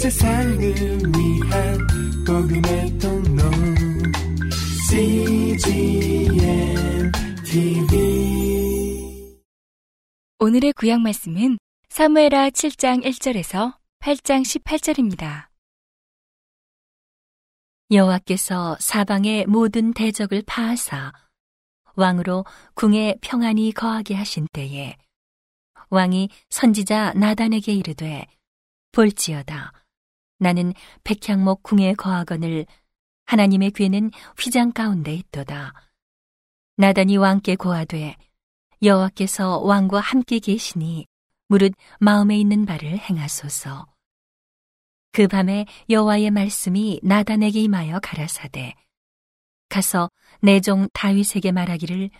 세상을 위한 복음의 통로. CGM TV 오늘의 구약 말씀은 사무엘하 7장 1절에서 8장 18절입니다. 여호와께서 사방의 모든 대적을 파하사 왕으로 궁에 평안히 거하게 하신 때에 왕이 선지자 나단에게 이르되 볼지어다 나는 백향목 궁에 거하거늘 하나님의 귀에는 휘장 가운데 있도다. 나단이 왕께 고하되 여호와께서 왕과 함께 계시니 무릇 마음에 있는 바를 행하소서. 그 밤에 여호와의 말씀이 나단에게 임하여 가라사대. 가서 내 종 다윗에게 말하기를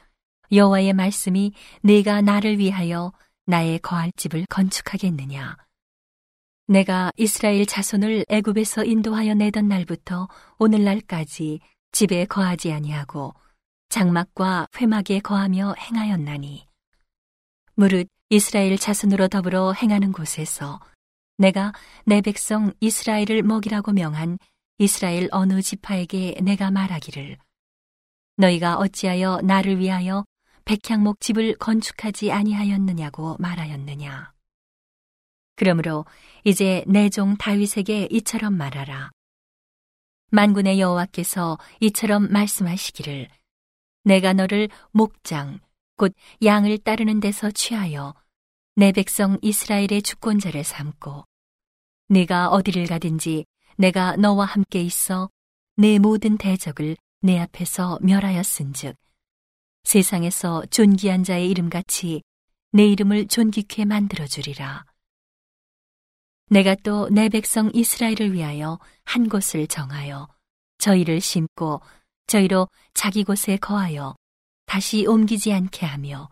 여호와의 말씀이 내가 나를 위하여 나의 거할 집을 건축하겠느냐 내가 이스라엘 자손을 애굽에서 인도하여 내던 날부터 오늘날까지 집에 거하지 아니하고 장막과 회막에 거하며 행하였나니. 무릇 이스라엘 자손으로 더불어 행하는 곳에서 내가 내 백성 이스라엘을 먹이라고 명한 이스라엘 어느 지파에게 내가 말하기를 너희가 어찌하여 나를 위하여 백향목 집을 건축하지 아니하였느냐고 말하였느냐 그러므로 이제 내 종 다윗에게 이처럼 말하라. 만군의 여호와께서 이처럼 말씀하시기를 내가 너를 목장 곧 양을 따르는 데서 취하여 내 백성 이스라엘의 주권자를 삼고 네가 어디를 가든지 내가 너와 함께 있어 내 모든 대적을 내 앞에서 멸하였은즉 세상에서 존귀한 자의 이름같이 내 이름을 존귀케 만들어 주리라 내가 또 내 백성 이스라엘을 위하여 한 곳을 정하여 저희를 심고 저희로 자기 곳에 거하여 다시 옮기지 않게 하며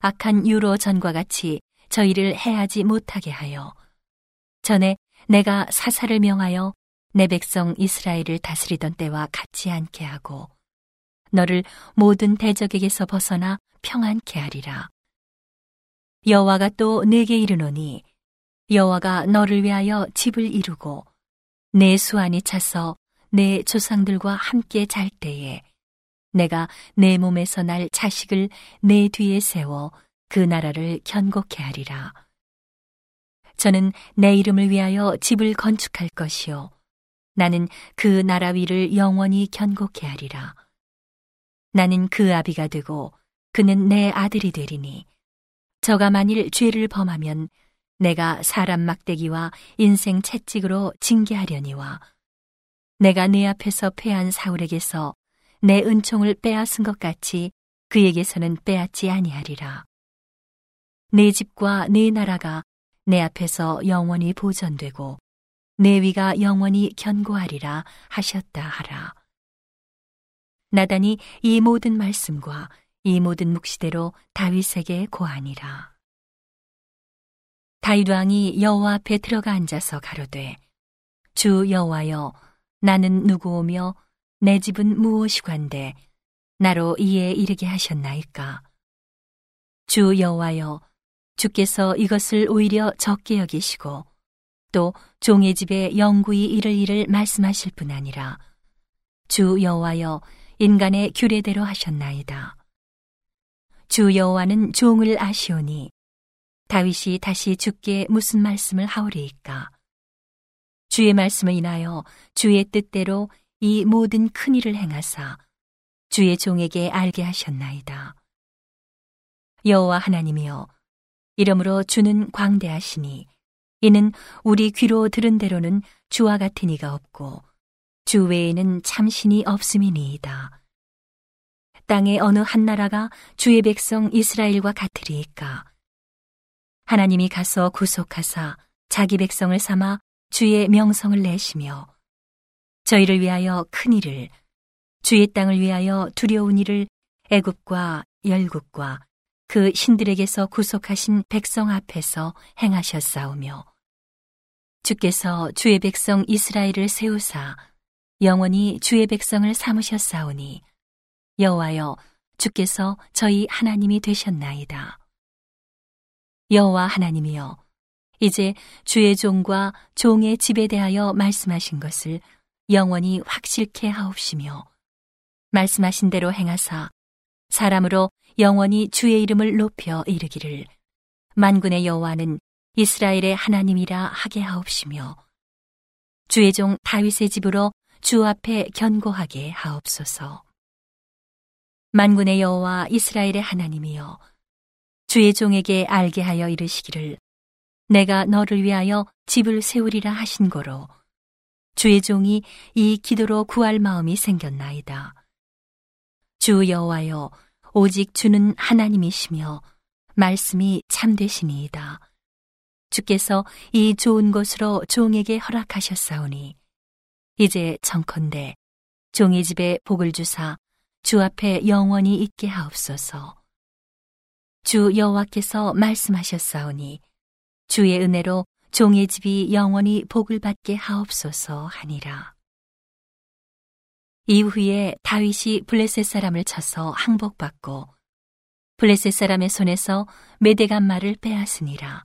악한 유로 전과 같이 저희를 해하지 못하게 하여 전에 내가 사사를 명하여 내 백성 이스라엘을 다스리던 때와 같지 않게 하고 너를 모든 대적에게서 벗어나 평안케 하리라. 여호와가 또 내게 이르노니 여호와가 너를 위하여 집을 이루고 내 수완이 차서 내 조상들과 함께 잘 때에 내가 내 몸에서 날 자식을 내 뒤에 세워 그 나라를 견고케 하리라. 저는 내 이름을 위하여 집을 건축할 것이요. 나는 그 나라 위를 영원히 견고케 하리라. 나는 그 아비가 되고 그는 내 아들이 되리니 저가 만일 죄를 범하면 내가 사람 막대기와 인생 채찍으로 징계하려니와 내가 내 앞에서 패한 사울에게서 내 은총을 빼앗은 것 같이 그에게서는 빼앗지 아니하리라. 내 집과 내 나라가 내 앞에서 영원히 보존되고 내 위가 영원히 견고하리라 하셨다 하라. 나단이 이 모든 말씀과 이 모든 묵시대로 다윗에게 고하니라. 다윗 왕이 여호와 앞에 들어가 앉아서 가로되 주 여호와여 나는 누구오며 내 집은 무엇이관데 나로 이에 이르게 하셨나이까 주 여호와여 주께서 이것을 오히려 적게 여기시고 또 종의 집에 영구히 이를 일을 말씀하실 뿐 아니라 주 여호와여 인간의 규례대로 하셨나이다. 주 여호와는 종을 아시오니 다윗이 다시 주께 무슨 말씀을 하오리이까 주의 말씀을 인하여 주의 뜻대로 이 모든 큰 일을 행하사 주의 종에게 알게 하셨나이다. 여호와 하나님이여 이러므로 주는 광대하시니 이는 우리 귀로 들은 대로는 주와 같은 이가 없고 주 외에는 참신이 없음이니이다. 땅의 어느 한 나라가 주의 백성 이스라엘과 같으리이까. 하나님이 가서 구속하사 자기 백성을 삼아 주의 명성을 내시며 저희를 위하여 큰 일을 주의 땅을 위하여 두려운 일을 애굽과 열국과 그 신들에게서 구속하신 백성 앞에서 행하셨사오며 주께서 주의 백성 이스라엘을 세우사 영원히 주의 백성을 삼으셨사오니 여호와여 주께서 저희 하나님이 되셨나이다. 여호와 하나님이여 이제 주의 종과 종의 집에 대하여 말씀하신 것을 영원히 확실케 하옵시며 말씀하신 대로 행하사 사람으로 영원히 주의 이름을 높여 이르기를 만군의 여호와는 이스라엘의 하나님이라 하게 하옵시며 주의 종 다윗의 집으로 주 앞에 견고하게 하옵소서. 만군의 여호와 이스라엘의 하나님이여 주의 종에게 알게 하여 이르시기를 내가 너를 위하여 집을 세우리라 하신 거로 주의 종이 이 기도로 구할 마음이 생겼나이다. 주 여호와여 오직 주는 하나님이시며 말씀이 참되시니이다. 주께서 이 좋은 것으로 종에게 허락하셨사오니 이제 정컨대 종의 집에 복을 주사 주 앞에 영원히 있게 하옵소서. 주 여호와께서 말씀하셨사오니 주의 은혜로 종의 집이 영원히 복을 받게 하옵소서 하니라. 이후에 다윗이 블레셋 사람을 쳐서 항복받고 블레셋 사람의 손에서 메대간 말을 빼앗으니라.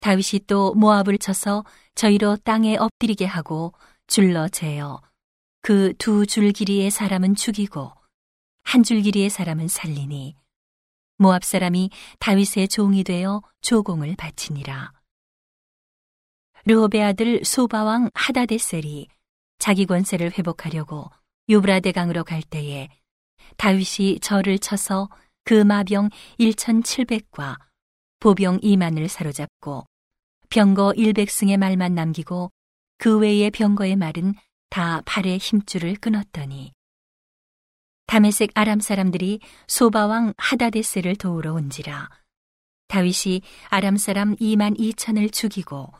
다윗이 또 모압을 쳐서 저희로 땅에 엎드리게 하고 줄러 재어 그 두 줄 길이의 사람은 죽이고 한 줄 길이의 사람은 살리니 모압 사람이 다윗의 종이 되어 조공을 바치니라. 르호베 아들 소바왕 하다데셀이 자기 권세를 회복하려고 유브라데 강으로 갈 때에 다윗이 절을 쳐서 그 마병 1,700과 보병 2만을 사로잡고 병거 100승의 말만 남기고 그 외의 병거의 말은 다 팔의 힘줄을 끊었더니 다메섹 아람 사람들이 소바왕 하다데스를 도우러 온지라 다윗이 아람 사람 2만 2천을 죽이고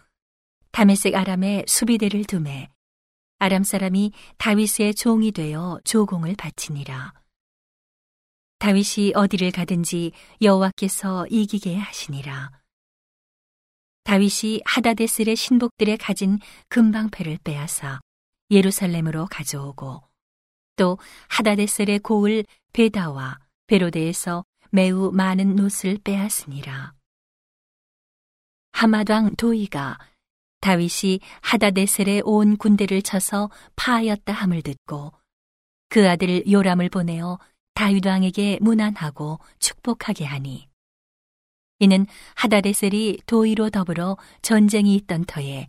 다메섹 아람의 수비대를 두매 아람 사람이 다윗의 종이 되어 조공을 바치니라. 다윗이 어디를 가든지 여호와께서 이기게 하시니라. 다윗이 하다데스의 신복들의 가진 금방패를 빼앗아 예루살렘으로 가져오고 또 하다데셀의 고을 베다와 베로데에서 매우 많은 노을 빼앗으니라. 하마당 도이가 다윗이 하다데셀의 온 군대를 쳐서 파하였다 함을 듣고 그 아들 요람을 보내어 다윗 왕에게 문안하고 축복하게 하니 이는 하다데셀이 도이로 더불어 전쟁이 있던 터에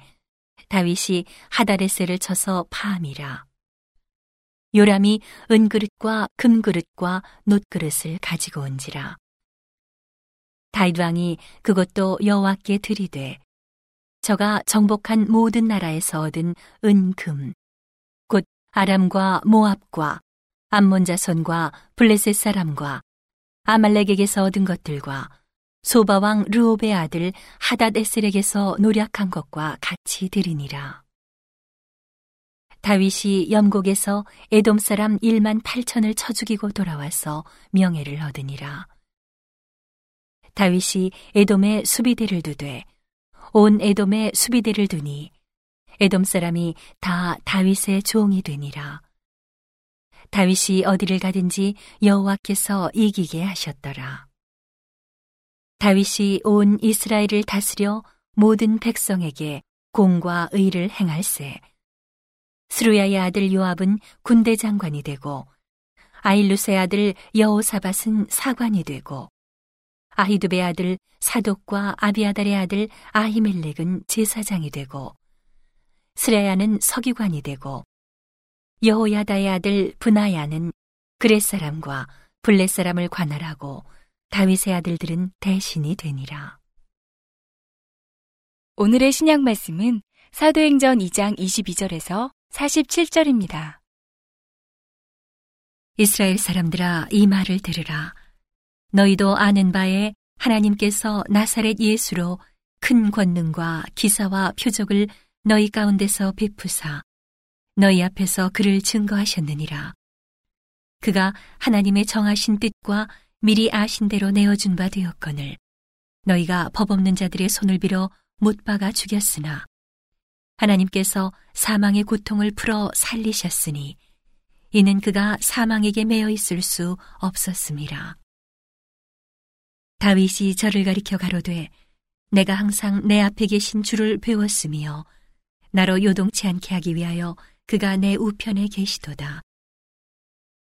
다윗이 하다데셀을 쳐서 파함이라 요람이 은그릇과 금그릇과 놋그릇을 가지고 온지라 다윗 왕이 그것도 여호와께 드리되 저가 정복한 모든 나라에서 얻은 은금, 곧 아람과 모압과 암몬 자손과 블레셋 사람과 아말렉에게서 얻은 것들과 소바왕 르오베 아들 하닷 에셀에게서 노력한 것과 같이 드리니라. 다윗이 염곡에서 에돔 사람 1만 8천을 쳐 죽이고 돌아와서 명예를 얻으니라. 다윗이 에돔에 수비대를 두되 온 에돔에 수비대를 두니 에돔 사람이 다 다윗의 종이 되니라. 다윗이 어디를 가든지 여호와께서 이기게 하셨더라. 다윗이 온 이스라엘을 다스려 모든 백성에게 공과 의를 행할세. 스루야의 아들 요압은 군대 장관이 되고 아일루스의 아들 여호사밧은 사관이 되고 아히두베 아들 사독과 아비아달의 아들 아히멜렉은 제사장이 되고 스레야는 서기관이 되고 여호야다의 아들 분하야는 그렛 사람과 블렛 사람을 관할하고 다윗의 아들들은 대신이 되니라. 오늘의 신약 말씀은 사도행전 2장 22절에서 47절입니다. 이스라엘 사람들아 이 말을 들으라. 너희도 아는 바에 하나님께서 나사렛 예수로 큰 권능과 기사와 표적을 너희 가운데서 베푸사 너희 앞에서 그를 증거하셨느니라. 그가 하나님의 정하신 뜻과 미리 아신 대로 내어준 바 되었거늘 너희가 법 없는 자들의 손을 빌어 못 박아 죽였으나 하나님께서 사망의 고통을 풀어 살리셨으니 이는 그가 사망에게 매여 있을 수 없었습니다. 다윗이 저를 가리켜 가로되 내가 항상 내 앞에 계신 주를 배웠으며 나로 요동치 않게 하기 위하여 그가 내 우편에 계시도다.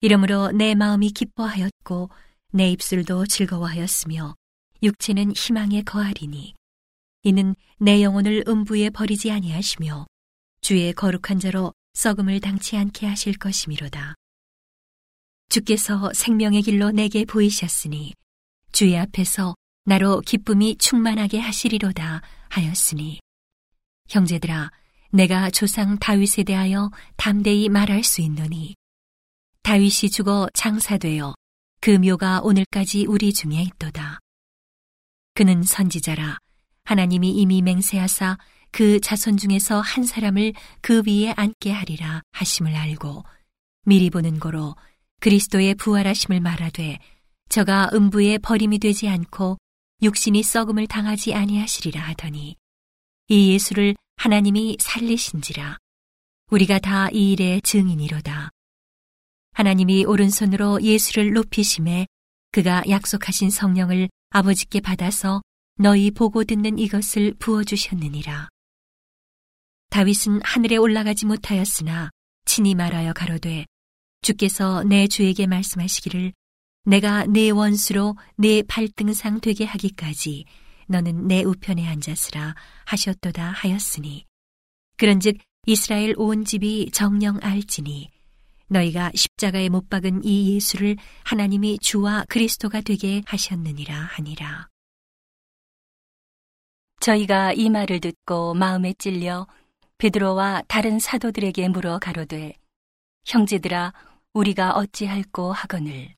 이러므로 내 마음이 기뻐하였고 내 입술도 즐거워하였으며 육체는 희망에 거하리니 이는 내 영혼을 음부에 버리지 아니하시며 주의 거룩한 자로 썩음을 당치 않게 하실 것이미로다. 주께서 생명의 길로 내게 보이셨으니 주의 앞에서 나로 기쁨이 충만하게 하시리로다 하였으니 형제들아 내가 조상 다윗에 대하여 담대히 말할 수 있노니 다윗이 죽어 장사되어 그 묘가 오늘까지 우리 중에 있도다. 그는 선지자라 하나님이 이미 맹세하사 그 자손 중에서 한 사람을 그 위에 앉게 하리라 하심을 알고 미리 보는 고로 그리스도의 부활하심을 말하되 저가 음부에 버림이 되지 않고 육신이 썩음을 당하지 아니하시리라 하더니 이 예수를 하나님이 살리신지라 우리가 다 이 일의 증인이로다. 하나님이 오른손으로 예수를 높이심에 그가 약속하신 성령을 아버지께 받아서 너희 보고 듣는 이것을 부어주셨느니라. 다윗은 하늘에 올라가지 못하였으나 친히 말하여 가로되 주께서 내 주에게 말씀하시기를 내가 내 원수로 내 발등상 되게 하기까지 너는 내 우편에 앉았으라 하셨도다 하였으니 그런즉 이스라엘 온 집이 정령 알지니 너희가 십자가에 못 박은 이 예수를 하나님이 주와 그리스도가 되게 하셨느니라 하니라. 저희가 이 말을 듣고 마음에 찔려 베드로와 다른 사도들에게 물어 가로되 형제들아 우리가 어찌할꼬 하거늘?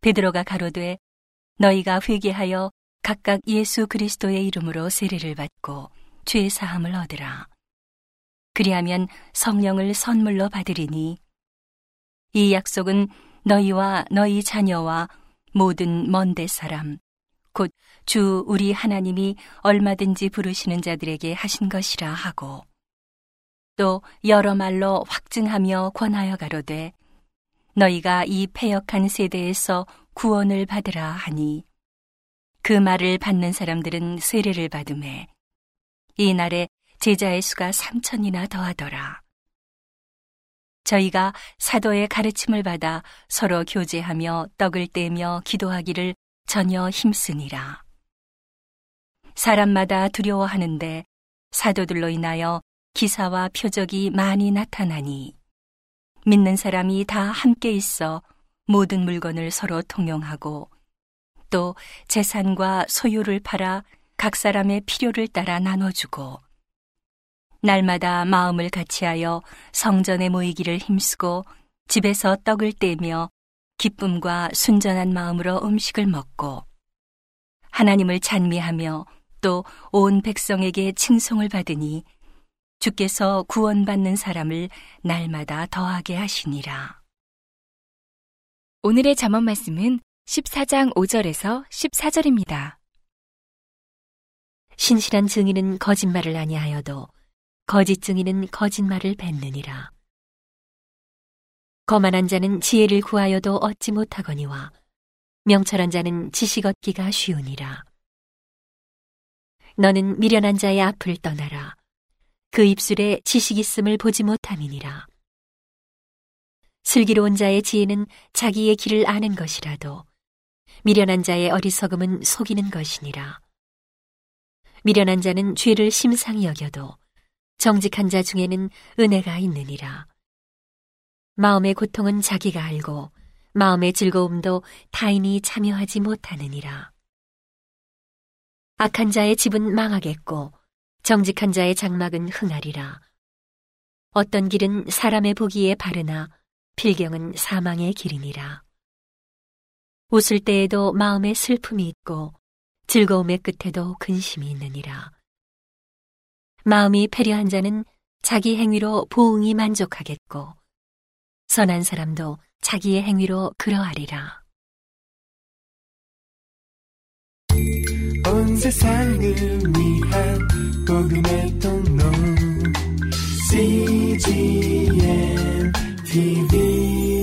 베드로가 가로되 너희가 회개하여 각각 예수 그리스도의 이름으로 세례를 받고 죄 사함을 얻으라. 그리하면 성령을 선물로 받으리니 이 약속은 너희와 너희 자녀와 모든 먼데 사람 곧 주 우리 하나님이 얼마든지 부르시는 자들에게 하신 것이라 하고 또 여러 말로 확증하며 권하여 가로되 너희가 이 패역한 세대에서 구원을 받으라 하니 그 말을 받는 사람들은 세례를 받음에 이 날에 제자의 수가 삼천이나 더하더라. 저희가 사도의 가르침을 받아 서로 교제하며 떡을 떼며 기도하기를 전혀 힘쓰니라. 사람마다 두려워하는데 사도들로 인하여 기사와 표적이 많이 나타나니 믿는 사람이 다 함께 있어 모든 물건을 서로 통용하고 또 재산과 소유를 팔아 각 사람의 필요를 따라 나눠주고 날마다 마음을 같이하여 성전에 모이기를 힘쓰고 집에서 떡을 떼며 기쁨과 순전한 마음으로 음식을 먹고 하나님을 찬미하며 또 온 백성에게 칭송을 받으니 주께서 구원받는 사람을 날마다 더하게 하시니라. 오늘의 잠언 말씀은 14장 5절에서 14절입니다. 신실한 증인은 거짓말을 아니하여도 거짓 증인은 거짓말을 뱉느니라. 거만한 자는 지혜를 구하여도 얻지 못하거니와 명철한 자는 지식 얻기가 쉬우니라. 너는 미련한 자의 앞을 떠나라. 그 입술에 지식 있음을 보지 못함이니라. 슬기로운 자의 지혜는 자기의 길을 아는 것이라도 미련한 자의 어리석음은 속이는 것이니라. 미련한 자는 죄를 심상히 여겨도 정직한 자 중에는 은혜가 있느니라. 마음의 고통은 자기가 알고 마음의 즐거움도 타인이 참여하지 못하느니라. 악한 자의 집은 망하겠고 정직한 자의 장막은 흥하리라. 어떤 길은 사람의 보기에 바르나 필경은 사망의 길이니라. 웃을 때에도 마음에 슬픔이 있고 즐거움의 끝에도 근심이 있느니라. 마음이 패려한 자는 자기 행위로 보응이 만족하겠고 선한 사람도 자기의 행위로 그러하리라. 온 세상을 위한 복음의 통로 CGM TV